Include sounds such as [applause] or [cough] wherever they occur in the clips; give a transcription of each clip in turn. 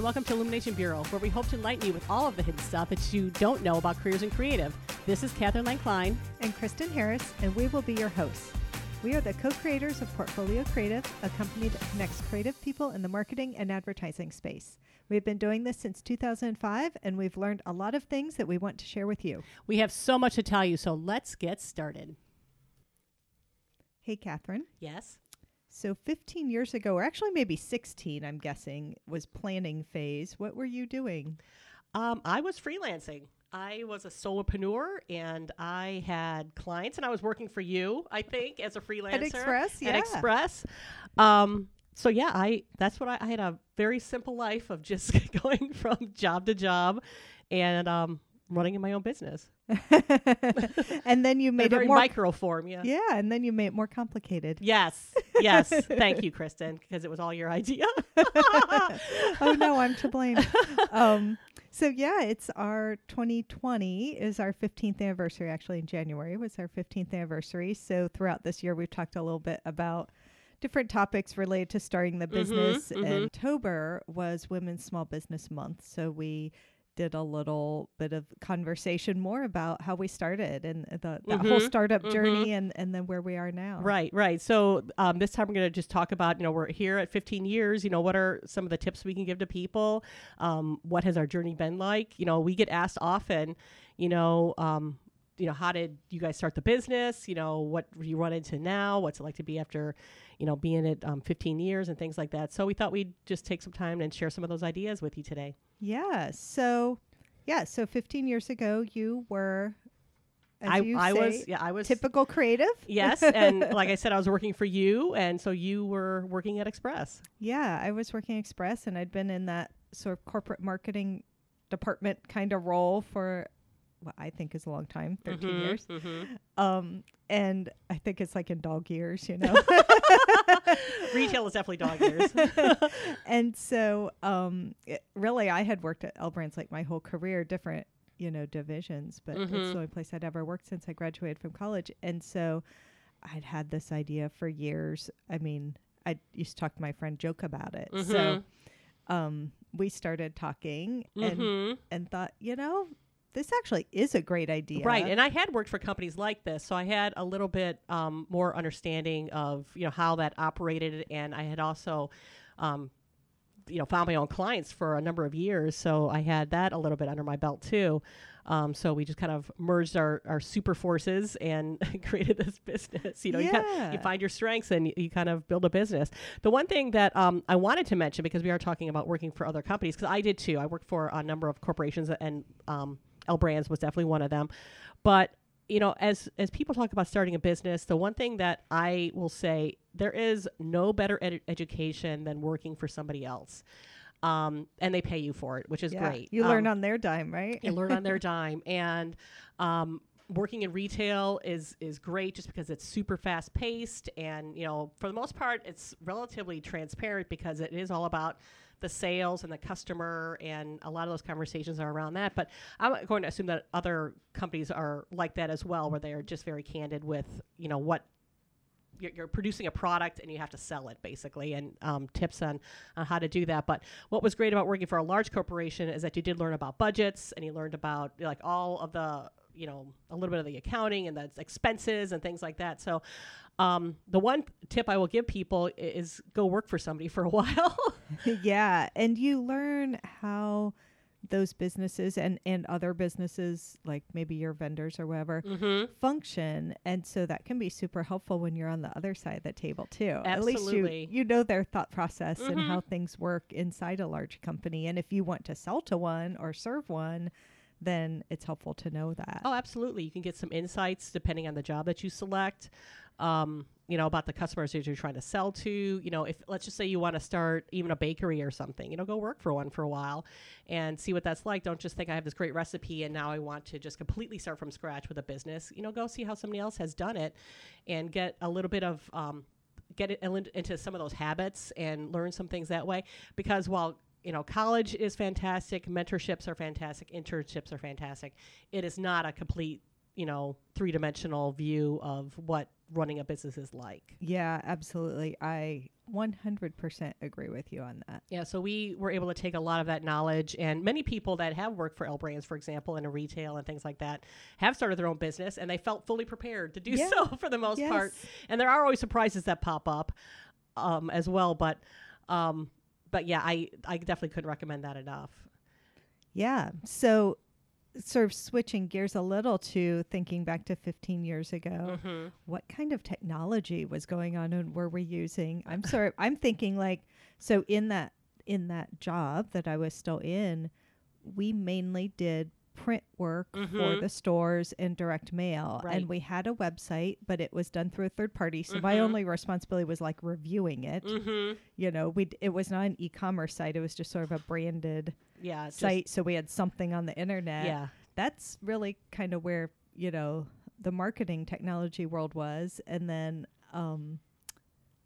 and welcome to Illumination Bureau, where we hope to enlighten you with all of the hidden stuff that you don't know about careers in creative. This is Catherine Lang Klein. and Kristen Harris, and we will be your hosts. We are the co creators of Portfolio Creative, a company that connects creative people in the marketing and advertising space. We've been doing this since 2005, and we've learned a lot of things that we want to share with you. We have so much to tell you, so let's get started. Hey, Catherine. Yes? So, 15 years ago, or actually maybe 16, I'm guessing, was planning phase. What were you doing? Um, I was freelancing. I was a solopreneur and I had clients and I was working for you, I think, as a [laughs] freelancer. At Express, yeah. At. Express. Um, so yeah, I that's what I, I had a very simple life of just [laughs] going from job to job and um, running in my own business. [laughs] and then you made it more. micro form, yeah. yeah, and then you made it more complicated. Yes, yes. Thank you, Kristen, because it was all your idea. [laughs] oh no, I'm to blame. [laughs] Um, so yeah, it's our 2020 is our 15th anniversary. Actually, in January was our 15th anniversary. So throughout this year, we've talked a little bit about different topics related to starting the business. mhm. And October was Women's Small Business Month, so we did a little bit of conversation more about how we started and the that whole startup mhm. journey and and then where we are now. Right, right. So um, this time we're going to just talk about, you know, we're here at 15 years. You know, what are some of the tips we can give to people? Um, what has our journey been like? You know, we get asked often, you know, um, you know, how did you guys start the business? You know, what you run into now? What's it like to be after, you know, being at um, 15 years and things like that? So we thought we'd just take some time and share some of those ideas with you today. Yeah. So, yeah. So 15 years ago, you were, as I, say, was, yeah, I was typical creative. Yes, and [laughs] like I said, I was working for you, and so you were working at Express. Yeah, I was working Express, and I'd been in that sort of corporate marketing department kind of role for what I think is a long time, 13 Mhm, years. mhm. Um, and I think it's like in dog years, you know. [laughs] Retail is definitely dog years. [laughs] and so, um, it, really, I had worked at L Brands like my whole career, different, you know, divisions, but it's Mhm. the only place I'd ever worked since I graduated from college. And so, I'd had this idea for years. I mean, I used to talk to my friend Joke about it. So, um, we started talking and Mhm. and thought, you know, this actually is a great idea. Right, and I had worked for companies like this, so I had a little bit um, more understanding of you know how that operated, and I had also, um, you know, found my own clients for a number of years, so I had that a little bit under my belt too. Um, so we just kind of merged our, our super forces and [laughs] created this business. You know, you, kind Yeah. you find your strengths and you, you kind of build a business. The one thing that um, I wanted to mention because we are talking about working for other companies, because I did too. I worked for a number of corporations, and um, L Brands was definitely one of them. But you know, as as people talk about starting a business, the one thing that I will say there is no better ed- education than working for somebody else, um, and they pay you for it, which is Yeah, great. You learn Um, on their dime, right? you learn on their [laughs] dime and um, working in retail is is great just because it's super fast paced and you know for the most part it's relatively transparent because it is all about the sales and the customer and a lot of those conversations are around that but i'm going to assume that other companies are like that as well where they're just very candid with you know what you're, you're producing a product and you have to sell it basically and um, tips on, on how to do that. But what was great about working for a large corporation is that you did learn about budgets and you learned about like all of the you know a little bit of the accounting and the expenses and things like that. So um, the one tip i will give people is go work for somebody for a [laughs] while [laughs] yeah, and you learn how those businesses and and other businesses like maybe your vendors or whatever mm-hmm. function and so that can be super helpful when you're on the other side of the table too at least you you know their thought process and Mhm. how things work inside a large company and if you want to sell to one or serve one then it's helpful to know that Oh, absolutely. You can get some insights depending on the job that you select. Um, you know about the customers that you're trying to sell to. You know, if let's just say you want to start even a bakery or something, you know, go work for one for a while and see what that's like. Don't just think I have this great recipe and now I want to just completely start from scratch with a business. You know, go see how somebody else has done it and get a little bit of um, get it into some of those habits and learn some things that way. Because while you know, college is fantastic, mentorships are fantastic, internships are fantastic. It is not a complete you know three dimensional view of what running a business is like. Yeah, absolutely. I 100% agree with you on that. Yeah, so we were able to take a lot of that knowledge, and many people that have worked for L Brands, for example, in a retail and things like that, have started their own business, and they felt fully prepared to do Yeah. [laughs] so for the most Yes. part. And there are always surprises that pop up um, as well, but um, but yeah, I I definitely couldn't recommend that enough. Yeah. So, sort of switching gears a little to thinking back to 15 years ago, Mm-hmm. what kind of technology was going on and were we using? I'm sorry, I'm thinking like so in that in that job that I was still in, we mainly did print work for Mhm. the stores and direct mail Right. and we had a website but it was done through a third party so my Mhm. only responsibility was like reviewing it Mm-hmm. you know we it was not an e-commerce site it was just sort of a branded Yeah, site so we had something on the internet. Yeah, that's really kind of where you know the marketing technology world was. And then um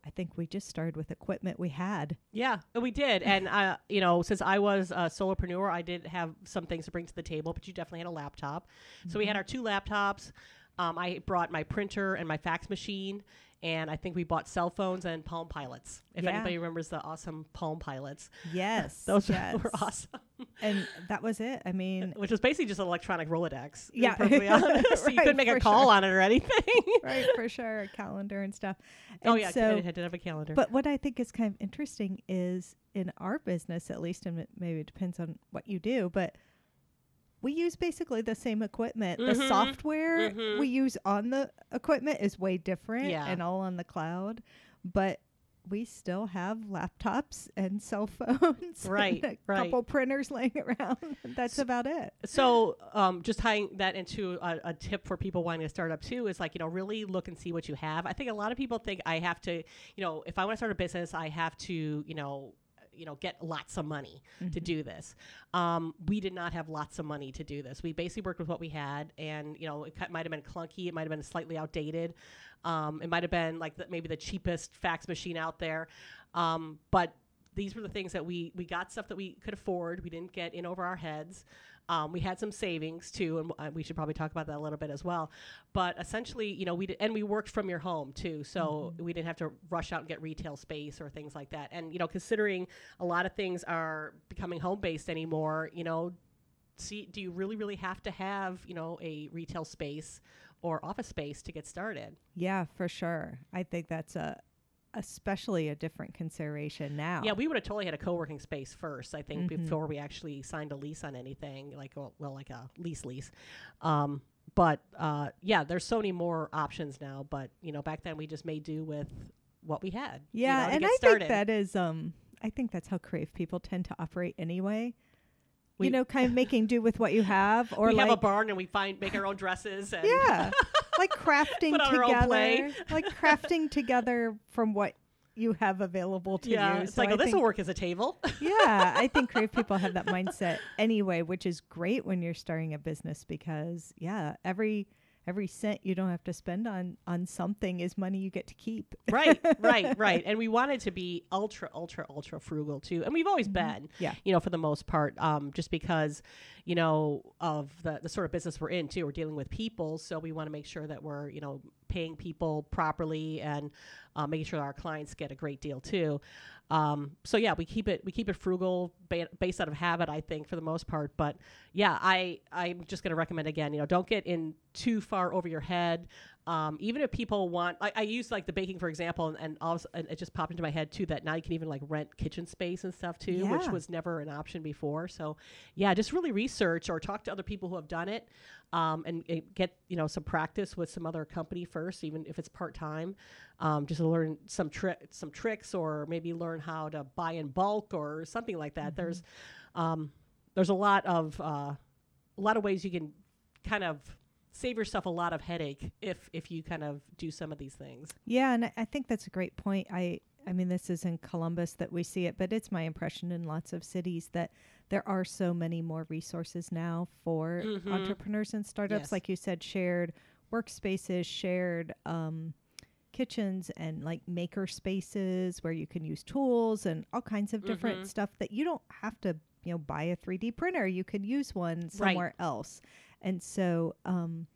i think we just started with equipment we had. Yeah, we did, [laughs] and uh, you know, since I was a solopreneur, I did have some things to bring to the table. But you definitely had a laptop, so we had our two laptops. Um, I brought my printer and my fax machine, and I think we bought cell phones and Palm Pilots. If Yeah. anybody remembers the awesome Palm Pilots, yes [laughs] those yes. were [laughs] awesome. and that was it i mean Which was basically just an electronic Rolodex. Yeah. [laughs] perfectly honest. so you couldn't make a call sure. on it or anything. right for sure a calendar and stuff oh yeah, so I did have a calendar. But what I think is kind of interesting is in our business, at least, and maybe it depends on what you do, but we use basically the same equipment. The Mhm. software Mhm. we use on the equipment is way different Yeah. and all on the cloud, but we still have laptops and cell [laughs] phones, Right, a right. couple printers laying [laughs] around. That's about it. So, um, just tying that into a, a tip for people wanting to start up too is like, you know, really look and see what you have. I think a lot of people think I have to, you know, if I want to start a business, I have to, you know, you know, get lots of money to do this. Um, we did not have lots of money to do this. We basically worked with what we had, and you know, it might have been clunky. It might have been slightly outdated. Um, it might have been like the, maybe the cheapest fax machine out there, um, but these were the things that we we got stuff that we could afford. We didn't get in over our heads. Um, we had some savings too, and uh, we should probably talk about that a little bit as well. But essentially, you know, we did, and we worked from your home too, so we didn't have to rush out and get retail space or things like that. And you know, considering a lot of things are becoming home based anymore, you know, see, do you really really have to have you know a retail space or office space to get started? Yeah, for sure. I think that's a especially a different consideration now. Yeah, we would have totally had a co-working space first. I think Mhm. before we actually signed a lease on anything, like well, well like a lease lease. Um, but uh, yeah, there's so many more options now. But you know, back then we just made do with what we had. you Yeah, know, and I started. think that is um I think that's how creative people tend to operate anyway. We- you know, kind of making do with what you have [laughs] or we like have a barn and we find make our own dresses. And Yeah. [laughs] like crafting Put on our own play. together. like crafting together from what you have available to yeah, you. it's So like oh, this will work as a table. [laughs] yeah, I think creative people have that mindset anyway, which is great when you're starting a business because yeah, every every cent you don't have to spend on on something is money you get to keep. right, right, [laughs] right. And we wanted to be ultra, ultra, ultra frugal too, and we've always been. Yeah. you know, for the most part, um, just because, you know, of the, the sort of business we're in too. We're dealing with people, so we want to make sure that we're, you know, paying people properly and uh, making sure our clients get a great deal too. Um, so yeah, we keep it we keep it frugal ba- based out of habit, I think, for the most part. But yeah, I I'm just going to recommend again, you know, don't get in too far over your head. Um, even if people want, I, I use like the baking for example, and, and, also, and it just popped into my head too that now you can even like rent kitchen space and stuff too, which was never an option before. So yeah, just really research or talk to other people who have done it, um, and, and get you know some practice with some other company first, even if it's part time, um, just to learn some trick some tricks or maybe learn how to buy in bulk or something like that. There's um, there's a lot of uh, a lot of ways you can kind of save yourself a lot of headache if if you kind of do some of these things. Yeah, and I- I think that's a great point. I I mean, this is in Columbus that we see it, but it's my impression in lots of cities that there are so many more resources now for Mhm. entrepreneurs and startups. Yes. Like you said, shared workspaces, shared um, kitchens, and like maker spaces where you can use tools and all kinds of different Mhm. stuff that you don't have to, you know, buy a 3D printer. You could use one somewhere else. And so, um,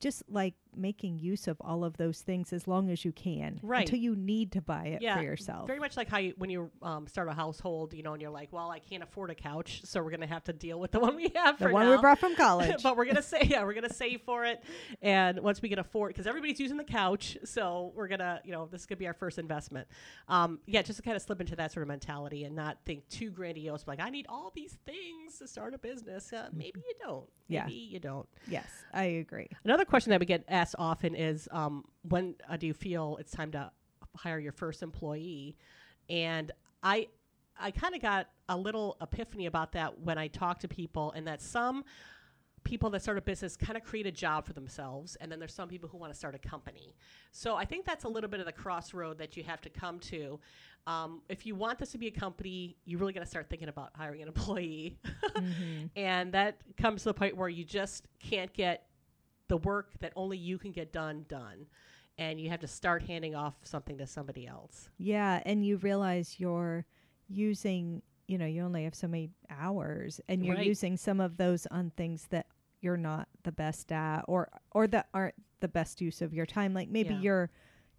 just like making use of all of those things as long as you can Right. until you need to buy it Yeah, for yourself. Very much like how you, when you um, start a household, you know, and you're like, well, I can't afford a couch, so we're gonna have to deal with the one we [laughs] have the for one now. we brought from college. [laughs] but we're gonna say yeah, we're gonna save for it, and once we can afford, because everybody's using the couch, so we're gonna, you know, this is gonna be our first investment. Um, yeah, just to kind of slip into that sort of mentality and not think too grandiose, like I need all these things to start a business. Uh, maybe you don't. Yeah. Maybe you don't. yes, I agree. Another question that we get asked often is, um, when uh, do you feel it's time to hire your first employee? And I, I kind of got a little epiphany about that when I talked to people, and that some people that start a business kind of create a job for themselves, and then there's some people who want to start a company. So I think that's a little bit of the crossroad that you have to come to. Um, if you want this to be a company, you really got to start thinking about hiring an [laughs] employee, Mhm. and that comes to the point where you just can't get the work that only you can get done done, and you have to start handing off something to somebody else. Yeah, and you realize you're using, you know, you only have so many hours and you're Right. using some of those on things that you're not the best at or or that aren't the best use of your time. Like maybe Yeah. you're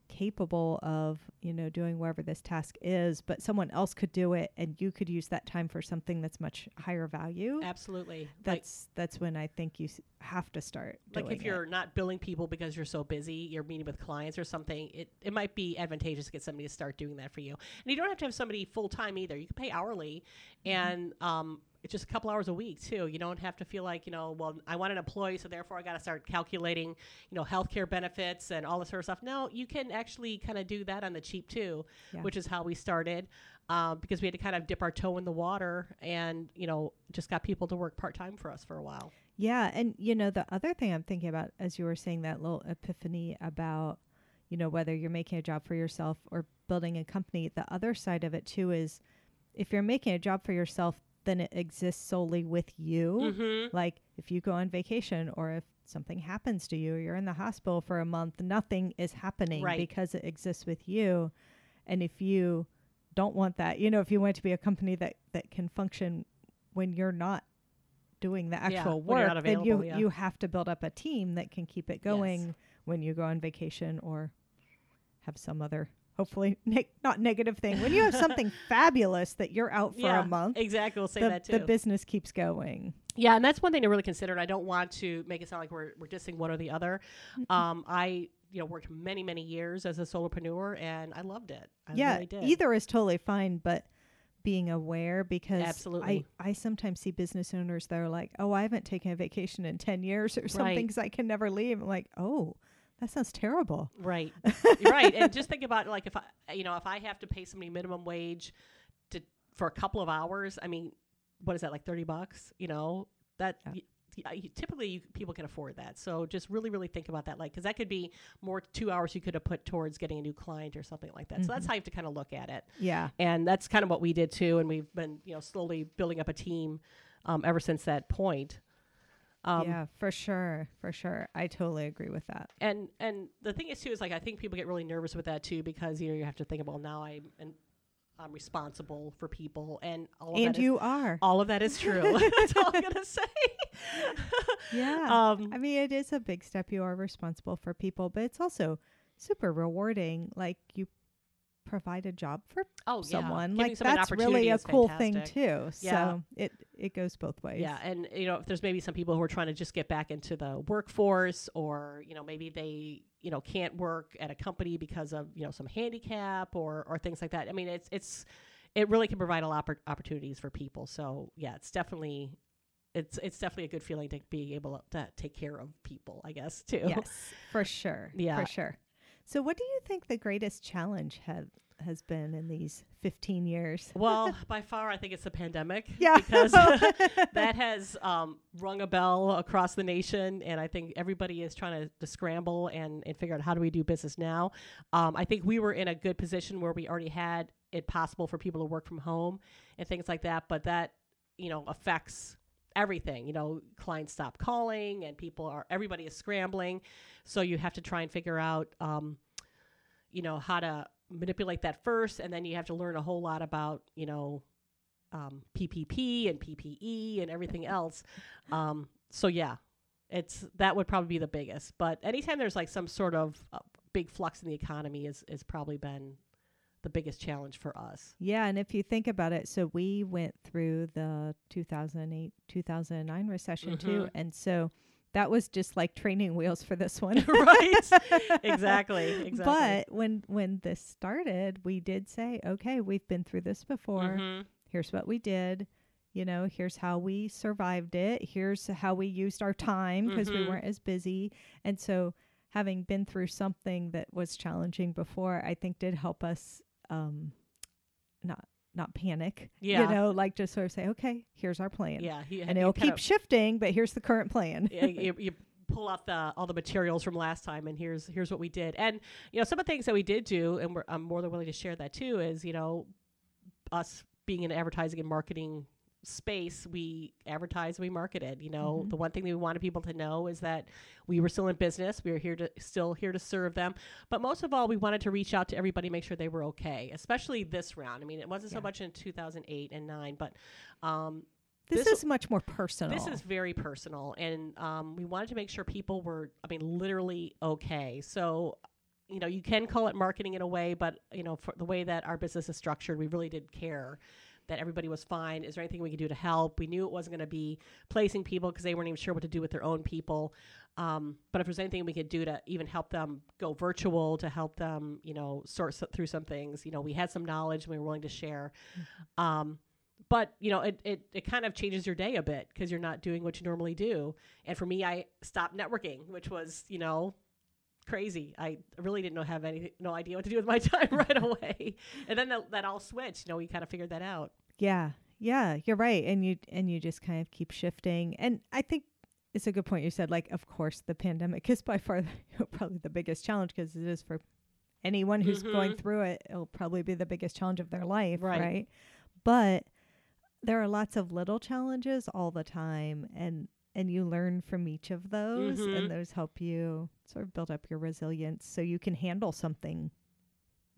capable of, you know, doing whatever this task is, but someone else could do it and you could use that time for something that's much higher value. Absolutely. Like- That's that's when I think you s- have to start like if you're not billing people because you're so busy, you're meeting with clients or something, it, it might be advantageous to get somebody to start doing that for you. And you don't have to have somebody full time either. You can pay hourly and um, it's just a couple hours a week too. You don't have to feel like, you know, well, I want an employee, so therefore I got to start calculating, you know, healthcare benefits and all this sort of stuff. No, you can actually kind of do that on the cheap too, Yeah. which is how we started. Um, because we had to kind of dip our toe in the water and, you know, just got people to work part time for us for a while. Yeah, and you know the other thing I'm thinking about as you were saying that little epiphany about you know whether you're making a job for yourself or building a company, the other side of it too is if you're making a job for yourself, then it exists solely with you. Mm-hmm. Like if you go on vacation or if something happens to you, you're in the hospital for a month, nothing is happening Right. because it exists with you. And if you don't want that, you know, if you want to be a company that that can function when you're not doing the actual you're work, then you yeah. you have to build up a team that can keep it going when you go on vacation or have some other hopefully [laughs] neg- not negative thing. When you have something [laughs] fabulous that you're out for yeah, a month, Exactly. We'll say the, that too. the business keeps going. Yeah, and that's one thing to really consider. And I don't want to make it sound like we're, we're dissing one or the other. Um, I you know worked many many years as a solopreneur, and I loved it. I yeah, really did. either is totally fine, but being aware because Absolutely. I, I sometimes see business owners that are like, oh, I haven't taken a vacation in 10 years or something Right. because I can never leave. I'm like, oh, that sounds terrible. Right, [laughs] right. And just think about like if I you know if I have to pay somebody minimum wage to for a couple of hours, I mean, what is that like thirty bucks? You know that. Yeah. y- y- y- typically, you, people can afford that. So just really, really think about that, like, because that could be more two hours you could have put towards getting a new client or something like that. So that's Mhm. how you have to kind of look at it. Yeah. and that's kind of what we did too and we've been you know slowly building up a team um, ever since that point um, yeah, for sure. For sure. I totally agree with that. and and the thing is too is like i think people get really nervous with that too because you know you have to think about now i'm and i'm responsible for people and all of and that is- you are. all of that is true [laughs] [laughs] that's all i'm gonna say [laughs] Yeah. um I mean, it is a big step. You are responsible for people, but it's also super rewarding. Like you provide a job for oh someone. yeah. Like someone that's really a cool fantastic. thing too. Yeah. So it it goes both ways. Yeah, and you know, if there's maybe some people who are trying to just get back into the workforce, or you know, maybe they you know can't work at a company because of you know some handicap or or things like that. I mean, it's it's it really can provide a lot of opportunities for people. So yeah, it's definitely it's it's definitely a good feeling to be able to take care of people. I guess too. Yes, for sure. Yeah. For sure. So what do you think the greatest challenge have has been in these 15 years? [laughs] Well, by far, I think it's the pandemic. Yeah. Because [laughs] that has um, rung a bell across the nation, and I think everybody is trying to, to scramble and, and figure out how do we do business now. Um, I think we were in a good position where we already had it possible for people to work from home and things like that, but that you know affects everything. You know, clients stop calling, and people are everybody is scrambling, so you have to try and figure out. Um, you know how to manipulate that first and then you have to learn a whole lot about you know um, ppp and ppe and everything else um, so yeah It's that would probably be the biggest. But anytime there's like some sort of uh, big flux in the economy is is probably been the biggest challenge for us. Yeah, and if you think about it, so we went through the 2008 2009 recession too, Mhm. and so that was just like training wheels for this one. [laughs] [laughs] right. Exactly. Exactly. But when when this started, we did say, okay, we've been through this before. Mhm. Here's what we did. You know, here's how we survived it. Here's how we used our time because we Mhm. weren't as busy. And so, having been through something that was challenging before, I think did help us um, not not panic. Yeah. You know, like just sort of say, okay, here's our plan. yeah, he, And it'll keep shifting, but here's the current plan. yeah, you, you pull out the all the materials from last time and here's here's what we did and you know some of the things that we did do and we're, i'm more than willing to share that too is you know us being in advertising and marketing space we advertised we marketed you know Mhm. the one thing that we wanted people to know is that we were still in business we were here to still here to serve them but most of all we wanted to reach out to everybody make sure they were okay especially this round i mean it wasn't so much in 2008 and 9 but um, This, This- is much more personal. this is very personal, and um, we wanted to make sure people were, I mean, literally okay. So, you know, you can call it marketing in a way, but you know, for the way that our business is structured, we really did care that everybody was fine. Is there anything we could do to help? We knew it wasn't going to be placing people because they weren't even sure what to do with their own people. Um, but if there's anything we could do to even help them go virtual, to help them, you know, sort so- through some things, you know, we had some knowledge and we were willing to share. Um, but you know, it, it, it kind of changes your day a bit because you're not doing what you normally do. And for me, I stopped networking, which was, you know, crazy. I really didn't know have any no idea what to do with my [laughs] time right [laughs] away. And then that, that all switched. You know, we kind of figured that out. Yeah. Yeah, you're right. And you and you just kind of keep shifting. And I think it's a good point you said like of course the pandemic is by far [laughs] probably the biggest challenge because it is for anyone who's going Mhm. through it it'll probably be the biggest challenge of their life, Right. right? But there are lots of little challenges all the time and and you learn from each of those Mhm. and those help you sort of build up your resilience so you can handle something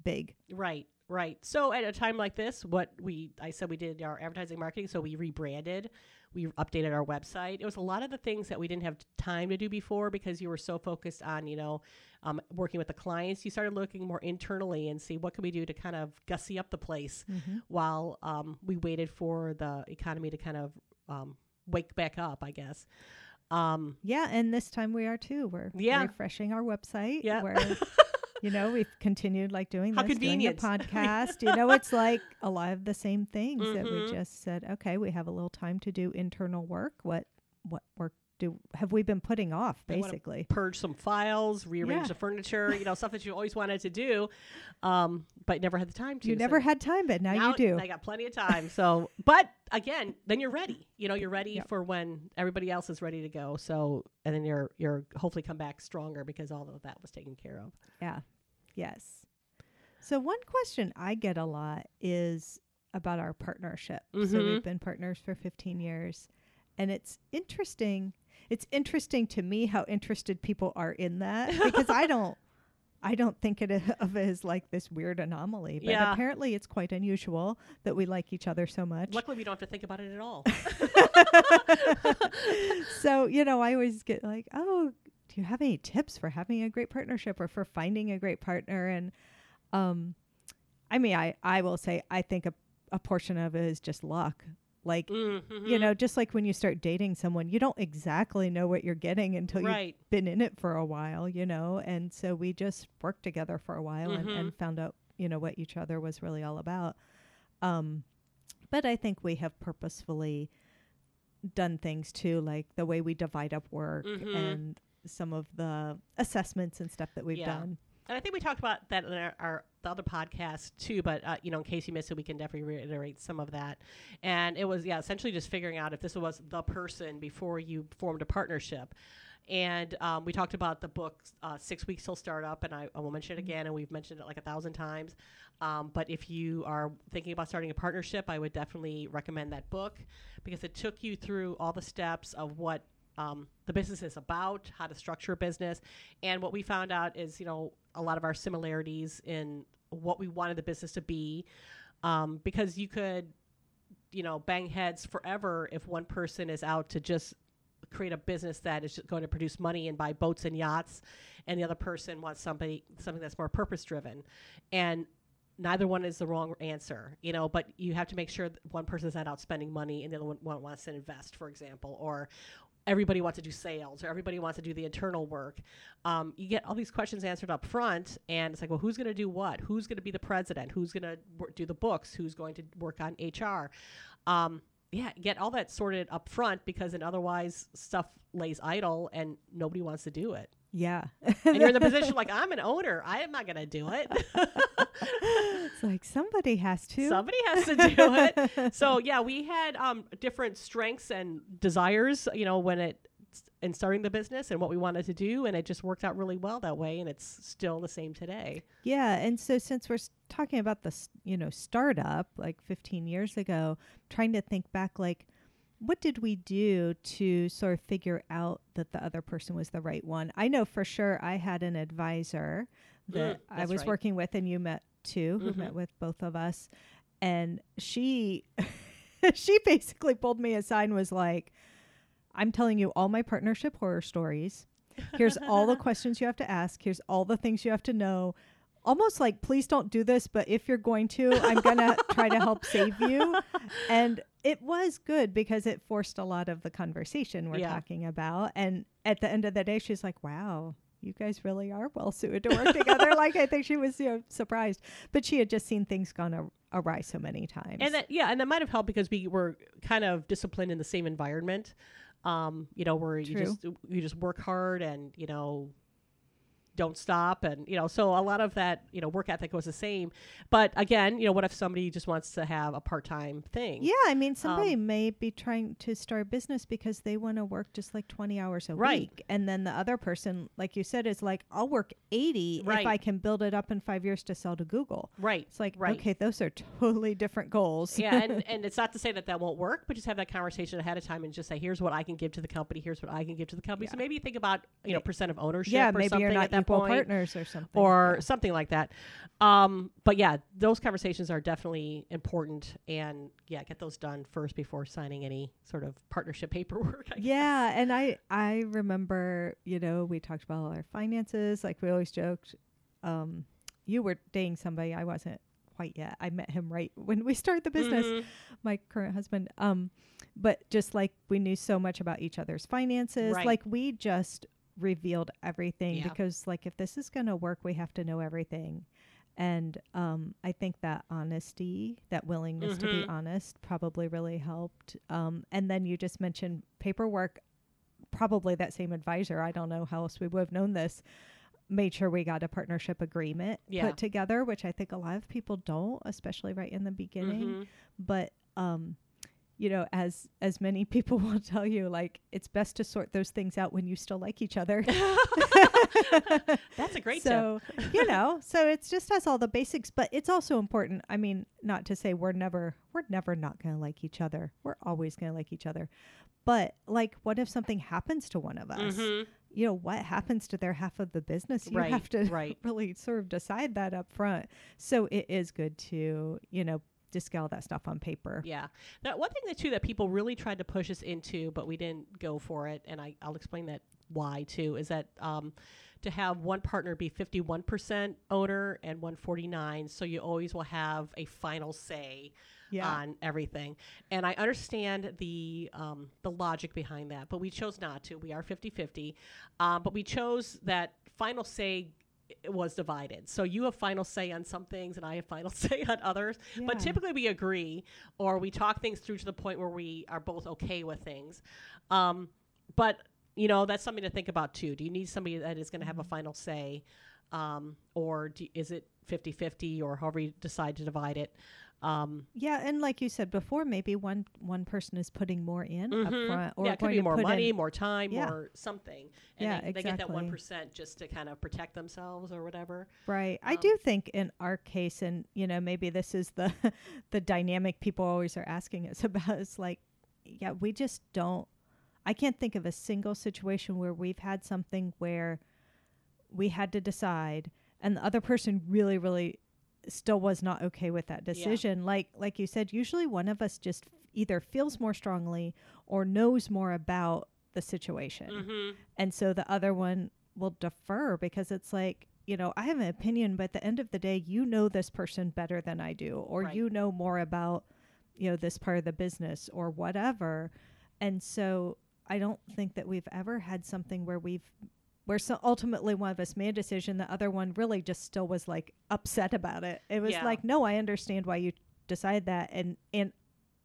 big. Right, right. So at a time like this, what we I said we did our advertising marketing, so we rebranded, we updated our website. It was a lot of the things that we didn't have time to do before because you were so focused on you know um, working with the clients. You started looking more internally and see what can we do to kind of gussy up the place while um, we waited for the economy to kind of um, wake back up. I guess. Um, Yeah, and this time we are too. We're Yeah. refreshing our website. Yeah. Where [laughs] you know, we've continued like doing How this, doing a convenient. podcast. you know, it's like a lot of the same things that we Mhm. just said, okay, we have a little time to do internal work. What what work do have we been putting off, basically? purge some files, rearrange Yeah. the furniture, you know, stuff that you always wanted to do, um, but never had the time to. You So never had time, but now, you do. I got plenty of time. So, but again, then you're ready. You know, you're ready Yep. for when everybody else is ready to go. So, and then you're you're hopefully come back stronger because all of that was taken care of. Yeah. Yes. So one question I get a lot is about our partnership. So Mhm. we've been partners for 15 years and it's interesting. It's interesting to me how interested people are in that because I don't [laughs] I don't think it of it as like this weird anomaly, but Yeah. apparently it's quite unusual that we like each other so much. Luckily, we don't have to think about it at all. [laughs] so, you know, I always get like, oh, do you have any tips for having a great partnership or for finding a great partner? And um, I mean, I, I will say, I think a, a portion of it is just luck. Like, Mhm. you know, just like when you start dating someone, you don't exactly know what you're getting until you've been in it for a while, you know? And so we just worked together for a while and, and found out, you know, what each other was really all about. Um, but I think we have purposefully done things too, like the way we divide up work Mhm. and some of the assessments and stuff that we've Yeah. done. And I think we talked about that in our, our the other podcast too. But uh, you know, in case you missed it, we can definitely reiterate some of that. And it was yeah, essentially just figuring out if this was the person before you formed a partnership. And um, we talked about the book uh, Six Weeks Till Startup, and I, I will mention it again, and we've mentioned it like a thousand times. Um, but if you are thinking about starting a partnership, I would definitely recommend that book because it took you through all the steps of what um, the business is about, how to structure a business, and what we found out is, you know, a lot of our similarities in what we wanted the business to be, um, because you could, you know, bang heads forever if one person is out to just create a business that is going to produce money and buy boats and yachts, and the other person wants somebody something that's more purpose driven, and neither one is the wrong answer, you know. But you have to make sure that one person's not out spending money and the other one, one wants to invest, for example, or everybody wants to do sales or everybody wants to do the internal work. Um, you get all these questions answered up front, and it's like, well, who's going to do what? Who's going to be the president? Who's going to wor- do the books? Who's going to work on HR? Um, yeah, get all that sorted up front because then otherwise stuff lays idle and nobody wants to do it. Yeah. [laughs] And you're in the position like [laughs] I'm an owner. I am not going to do it. [laughs] it's like somebody has to. Somebody has to do it. So yeah, we had um, different strengths and desires. You know, when it in starting the business and what we wanted to do, and it just worked out really well that way, and it's still the same today. Yeah, and so since we're talking about the s- you know startup like 15 years ago, trying to think back like what did we do to sort of figure out that the other person was the right one? I know for sure I had an advisor that Mm, I was right. working with and you met too, who Mhm. met with both of us. And she [laughs] she basically pulled me aside and was like, I'm telling you all my partnership horror stories. Here's all the [laughs] questions you have to ask. Here's all the things you have to know. Almost like, please don't do this, but if you're going to, I'm going to try to help save you. [laughs] And it was good because it forced a lot of the conversation we're Yeah. talking about. And at the end of the day, she's like, wow, you guys really are well suited to work [laughs] together. Like, I think she was you know, surprised. But she had just seen things gone a- awry so many times. And that yeah, and that might have helped because we were kind of disciplined in the same environment. Um, you know, where you just you just work hard and you know don't stop and you know so a lot of that you know work ethic was the same but again you know what if somebody just wants to have a part-time thing Yeah, I mean, somebody Um, may be trying to start a business because they want to work just like 20 hours a Right. week. And then the other person, like you said, is like, I'll work 80 Right. if I can build it up in five years to sell to Google. right It's like, Right. okay, those are totally different goals. yeah and, [laughs] and it's not to say that that won't work but just have that conversation ahead of time and just say here's what i can give to the company here's what i can give to the company so maybe think about you know percent of ownership yeah, or maybe something you're not at that equal point. partners or something. or Yeah. something like that. Um, but yeah, those conversations are definitely important, and yeah, get those done first before signing any sort of partnership [laughs] paperwork. I yeah and i i remember you know we talked about all our finances like we always joked um you were dating somebody i wasn't quite yet i met him right [laughs] when we started the guess. business Mhm. my current husband um but just like we knew so much about each other's finances Right. like we just revealed everything Yeah. because like if this is going to work we have to know everything and um i think that honesty that willingness to be Mhm. honest probably really helped um and then you just mentioned paperwork probably that same advisor i don't know how else we would have known this made sure we got a partnership agreement Yeah. put together which i think a lot of people don't especially right in the beginning Mhm. but um you know as as many people [laughs] will tell you like it's best to sort those things out when you still like each other [laughs] That's a great tip. so you know [laughs] so it's just has all the basics but it's also important i mean not to say we're never we're never not going to like each other we're always going to like each other but like what if something happens to one of us Mhm. you know what happens to their half of the business you Right, have to right. really sort of decide that up front so it is good to you know all that stuff on paper Yeah. Now, one thing that too that people really tried to push us into, but we didn't go for it, and I, I'll explain that why too, is that um, to have one partner be 51% owner and 149, so you always will have a final say yeah on everything. And I understand the um, the logic behind that, but we chose not to. We are 50-50. Um, but we chose that final say was divided. So you have final say on some things and I have final [laughs] say on others. But typically we agree or we talk things through to the point where we are both okay with things. Um, but you know, that's something to think about too. Do you need somebody that is going to have a final say? Um, or do, is it 50-50 or however you decide to divide it? Um, Yeah, and like you said before, maybe one one person is putting more in up Mhm. front, or yeah, it could be more money, in- more time, Yeah. more something. And Yeah, they, they get that one percent just to kind of protect themselves or whatever. Right. I Um, do think in our case, and you know, maybe this is the [laughs] the dynamic people always are asking us [laughs] about. Is like, yeah, we just don't. I can't think of a single situation where we've had something where we had to decide, and the other person really, really still was not okay with that decision. Like, like you said, usually one of us just either feels more strongly or knows more about the the situation. Mm-hmm. And so the other one will defer because it's like, you know, I have an opinion, but at the end of the day, you know this person better than I do, or Right. you know more about, you know, this part of the business or whatever. And so I don't think that we've ever had something where we've where so ultimately one of us made a decision, the other one really just still was like upset about it. It was Yeah. like, no, I understand why you decided that, and and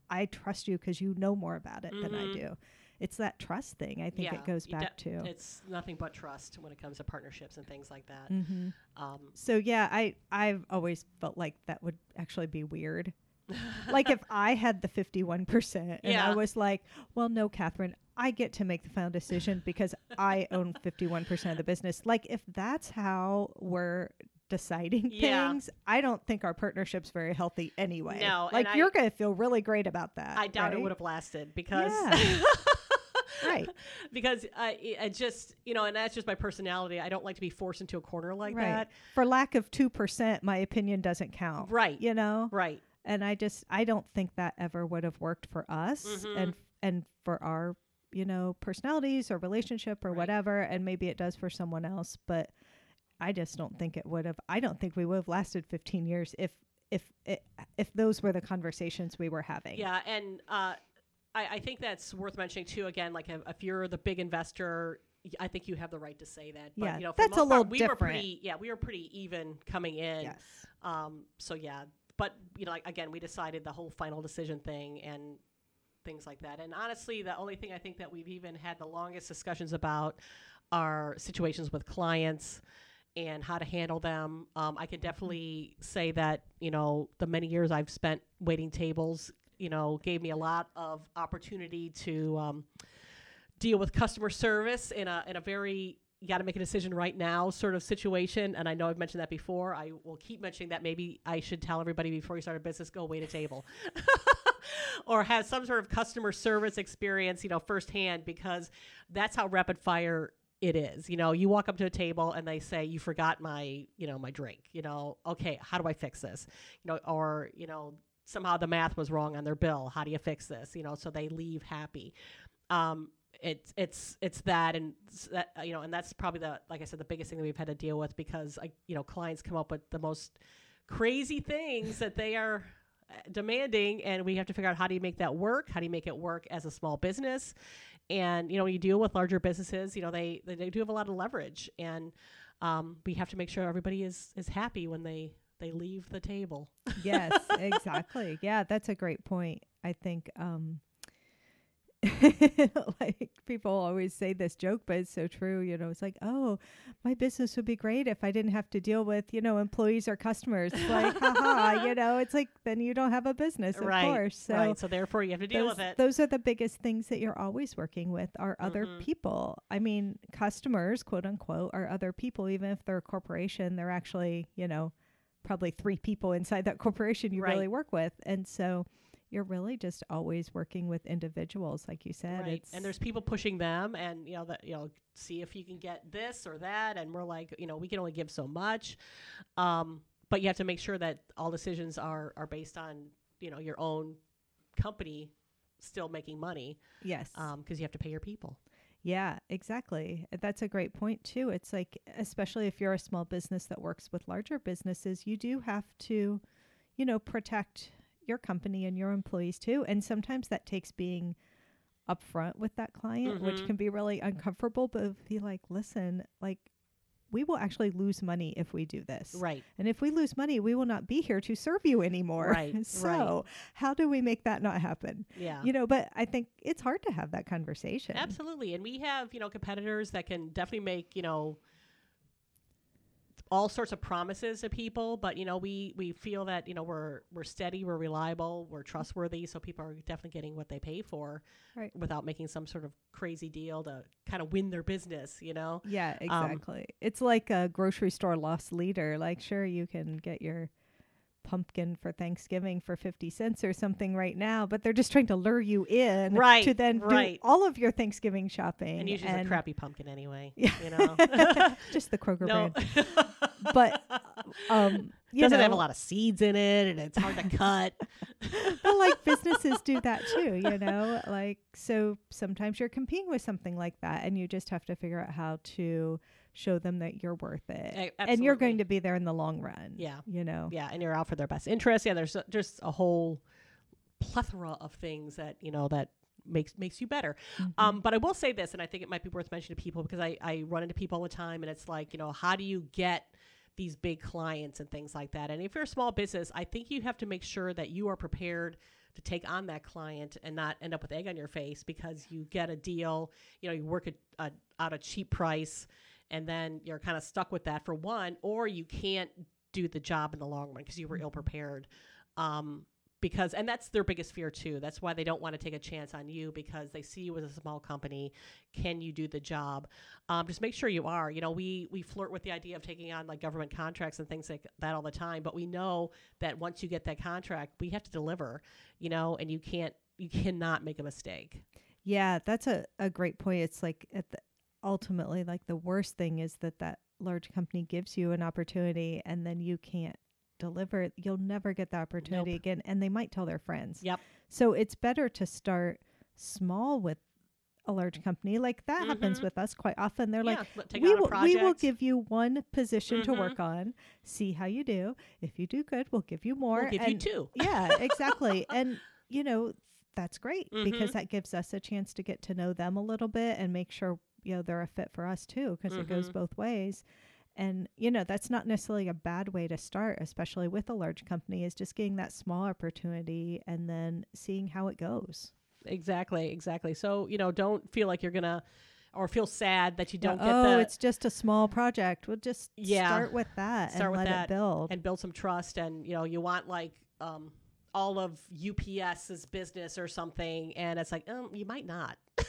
I trust you because you know more about it than I Mhm. do. It's that trust thing. I think Yeah, it goes back de- to. It's nothing but trust when it comes to partnerships and things like that. hmm Um, So yeah, I I've always felt like that would actually be weird. [laughs] like if I had the fifty one percent and I was like, well, no, Catherine, I get to make the final decision because I own [laughs] fifty one percent of the business. Like if that's how we're deciding Yeah. things, I don't think our partnership's very healthy anyway. No, like you're gonna feel really great about that. I doubt it would have lasted because Yeah. [laughs] right. because I, I just you know, and that's just my personality. I don't like to be forced into a corner like right. that. For lack of two percent, my opinion doesn't count. Right. You know. Right. and I just I don't think that ever would have worked for us Mhm. and and for our you know personalities or relationship or Right. whatever and maybe it does for someone else but I just don't think it would have I don't think we would have lasted 15 years if if if those were the conversations we were having. Yeah, and uh, I, I think that's worth mentioning too. Again, like if, if you're the big investor, I think you have the right to say that. But, Yeah, you know, for that's a most part, little we were different. pretty. Yeah, we were pretty even coming in. Yes. Um, so yeah, but you know, like, again, we decided the whole final decision thing and things like that. And honestly, the only thing I think that we've even had the longest discussions about are situations with clients and how to handle them. Um, I can definitely say that you know the many years I've spent waiting tables, you know, gave me a lot of opportunity to um, deal with customer service in a in a very you got to make a decision right now sort of situation. And I know I've mentioned that before. I will keep mentioning that. Maybe I should tell everybody before you start a business, go wait a table. [laughs] [laughs] or has some sort of customer service experience, you know, firsthand, because that's how rapid fire it is. You know, you walk up to a table and they say, You forgot my, you know, my drink. You know, okay, how do I fix this? You know, or, you know, somehow the math was wrong on their bill. How do you fix this? You know, so they leave happy. Um, it's it's it's that and that you know and that's probably the like I said the biggest thing that we've had to deal with because like you know clients come up with the most crazy things that they are demanding and we have to figure out how do you make that work how do you make it work as a small business and you know when you deal with larger businesses you know they they, they do have a lot of leverage and um, we have to make sure everybody is is happy when they they leave the table yes, [laughs] exactly. Yeah, that's a great point. I think um [laughs] like people always say this joke, but it's so true. You know, it's like, oh, my business would be great if I didn't have to deal with, you know, employees or customers. It's like, haha, you [laughs] know, it's like then you don't have a business, of right course. So right so therefore you have to deal those, with it those are the biggest things that you're always working with are other Mhm. people. I mean, customers, quote unquote, are other people, even if they're a corporation, they're actually, you know, probably three people inside that [laughs] corporation you really work with. And so you're really just always working with individuals, like you said. right and there's people pushing them and you know that you know see if you can get this or that and we're like you know we can only give so much um, but you have to make sure that all decisions are are based on you know your own company still making money yes. because you have to pay your people Yeah, exactly. That's a great point too. It's like especially if you're a small business that works with larger businesses, you do have to, you know, protect your company and your employees too. And sometimes that takes being upfront with that client, which Mhm. can be really uncomfortable, but be like, listen, like we will actually lose money if we do this. right And if we lose money, we will not be here to serve you anymore. Right, [laughs] so, right. how do we make that not happen? yeah You know, but I think it's hard to have that conversation. Absolutely. And we have, you know, competitors that can definitely make, you know, all sorts of promises to people, but you know, we we feel that, you know, we're we're steady, we're reliable, we're trustworthy, so people are definitely getting what they pay for Right. without making some sort of crazy deal to kind of win their business, you know. Yeah, Um, exactly. it's like a grocery store loss leader. Like, sure, you can get your pumpkin for Thanksgiving for 50 cents or something right now, but they're just trying to lure you in Right, to then right. do all of your Thanksgiving shopping. And usually it's a crappy pumpkin anyway, Yeah. you know. [laughs] just the Kroger brand. [laughs] But um you doesn't know, have a lot of seeds in it, and it's hard to [laughs] cut. well, like businesses do that too, you know? Like, so sometimes you're competing with something like that, and you just have to figure out how to show them that you're worth it. A- And you're going to be there in the long run. Yeah. You know? yeah, and you're out for their best interest. Yeah, there's just a whole plethora of things that you know that makes makes you better. Mm-hmm. Um, but I will say this, and I think it might be worth mentioning to people because I, I run into people all the time, and it's like, you know, how do you get these big clients and things like that? And if you're a small business, I think you have to make sure that you are prepared to take on that client and not end up with egg on your face because you get a deal, you know, you work a, a, out a cheap price, and then you're kind of stuck with that for one, or you can't do the job in the long run because you were ill prepared. Um, because and that's their biggest fear too. That's why they don't want to take a chance on you because they see you as a small company. Can you do the job? Um, just make sure you are. You know, we we flirt with the idea of taking on like government contracts and things like that all the time, but we know that once you get that contract, we have to deliver. You know, and you can't you cannot make a mistake. Yeah, that's a, a great point. It's like at the, ultimately, like the worst thing is that that large company gives you an opportunity and then you can't deliver. You'll never get the opportunity Nope. again. And they might tell their friends. Yep. So it's better to start small with a large company. Like that happens Mhm. with us quite often. They're like, yeah, take we will, we will give you one position to Mhm. work on, see how you do. If you do good, we'll give you more. We'll give you two. [laughs] yeah, exactly. [laughs] and you know, that's great because Mhm. that gives us a chance to get to know them a little bit and make sure, you know, they're a fit for us too because it goes Mhm. both ways. And you know, that's not necessarily a bad way to start, especially with a large company is just getting that small opportunity and then seeing how it goes. Exactly, exactly. So you know, don't feel like you're gonna, or feel sad that you don't oh, get the it's just a small project. We'll just Yeah. start with that Start and with let that it build. and build some trust and you know you want like um all of UPS's business or something and it's like um you might not [laughs]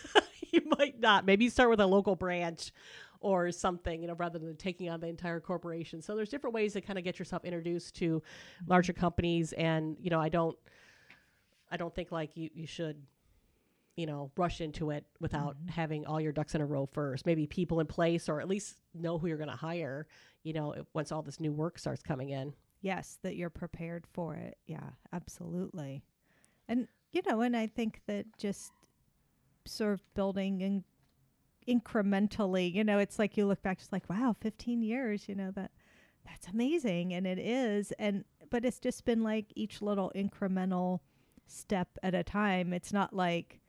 you might not maybe start with a local branch or something you know rather than taking on the entire corporation so there's different ways to kind of get yourself introduced to larger companies and you know I don't I don't think like you you should you know rush into it without mm-hmm. having all your ducks in a row first maybe people in place or at least know who you're going to hire you know once all this new work starts coming in yes, that you're prepared for it. Yeah, absolutely. And you know, and I think that just sort of building and incrementally, you know, it's like you look back, just like, wow, 15 years, you know, that that's amazing, and it is. And but it's just been like each little incremental step at a time. It's not like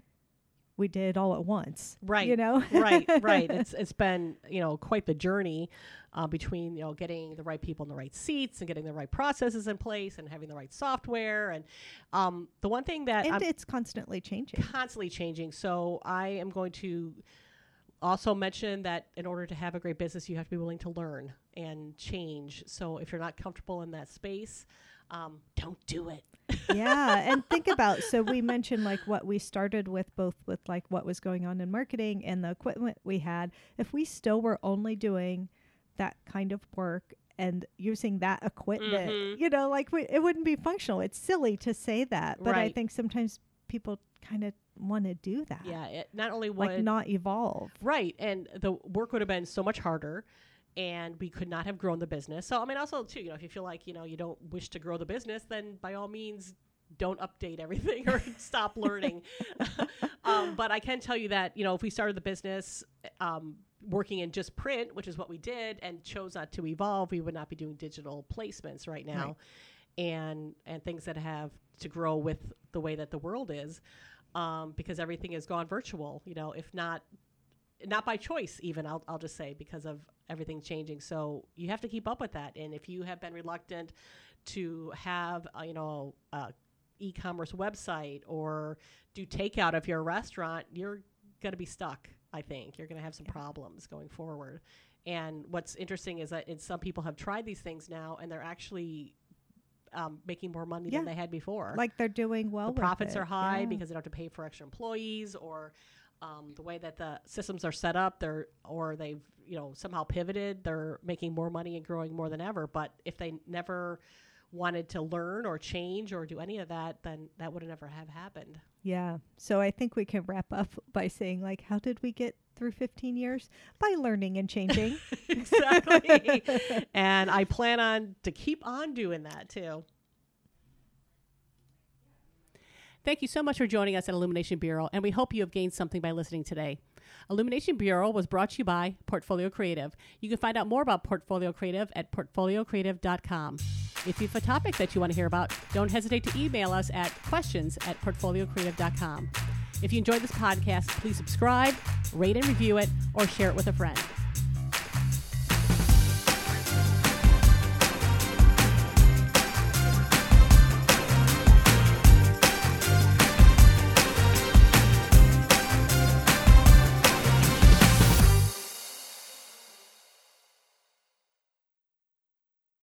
we did it all at once, Right. You know, right, right. [laughs] It's it's been you know quite the journey uh, between you know getting the right people in the right seats and getting the right processes in place and having the right software and um, the one thing that and I'm it's constantly changing. constantly changing. So I am going to also mention that in order to have a great business, you have to be willing to learn and change. So if you're not comfortable in that space, um, don't do it. yeah [laughs] and think about so we mentioned like what we started with both with like what was going on in marketing and the equipment we had if we still were only doing that kind of work and using that equipment Mhm. you know like we, it wouldn't be functional it's silly to say that but i think sometimes people kind of want to do that Yeah, it not only would like not evolve Right. And the work would have been so much harder and we could not have grown the business. So, I mean, also, too, you know, if you feel like, you know, you don't wish to grow the business, then by all means, don't update everything or [laughs] stop learning. [laughs] um, but I can tell you that, you know, if we started the business um, working in just print, which is what we did, and chose not to evolve, we would not be doing digital placements right now. Right. And, and things that have to grow with the way that the world is um, because everything has gone virtual. You know, if not not by choice even I'll, I'll just say because of everything changing. So you have to keep up with that. And if you have been reluctant to have uh, you know a e-commerce website or do takeout of you're restaurant you're going to be stuck i think. You're going to have some problems going forward. And what's interesting is that some people have tried these things now and they're actually um, making more money Yeah. than they had before like they're doing well the profits it. are high Yeah. because they don't have to pay for extra employees or um, the way that the systems are set up they're or they've you know somehow pivoted they're making more money and growing more than ever but if they never wanted to learn or change or do any of that then that would have never have happened Yeah. So I think we can wrap up [laughs] by saying, like, how did we get through 15 years? By learning and changing. [laughs] exactly. [laughs] and I plan on to keep on doing that too. Thank you so much for joining us at Illumination Bureau, and we hope you have gained something by listening today. Illumination Bureau was brought to you by Portfolio Creative. You can find out more about Portfolio Creative at portfoliocreative.com. If you have a topic that you want to hear about, don't hesitate to email us at questions at portfoliocreative.com. If you enjoyed this podcast, please subscribe, rate and review it, or share it with a friend.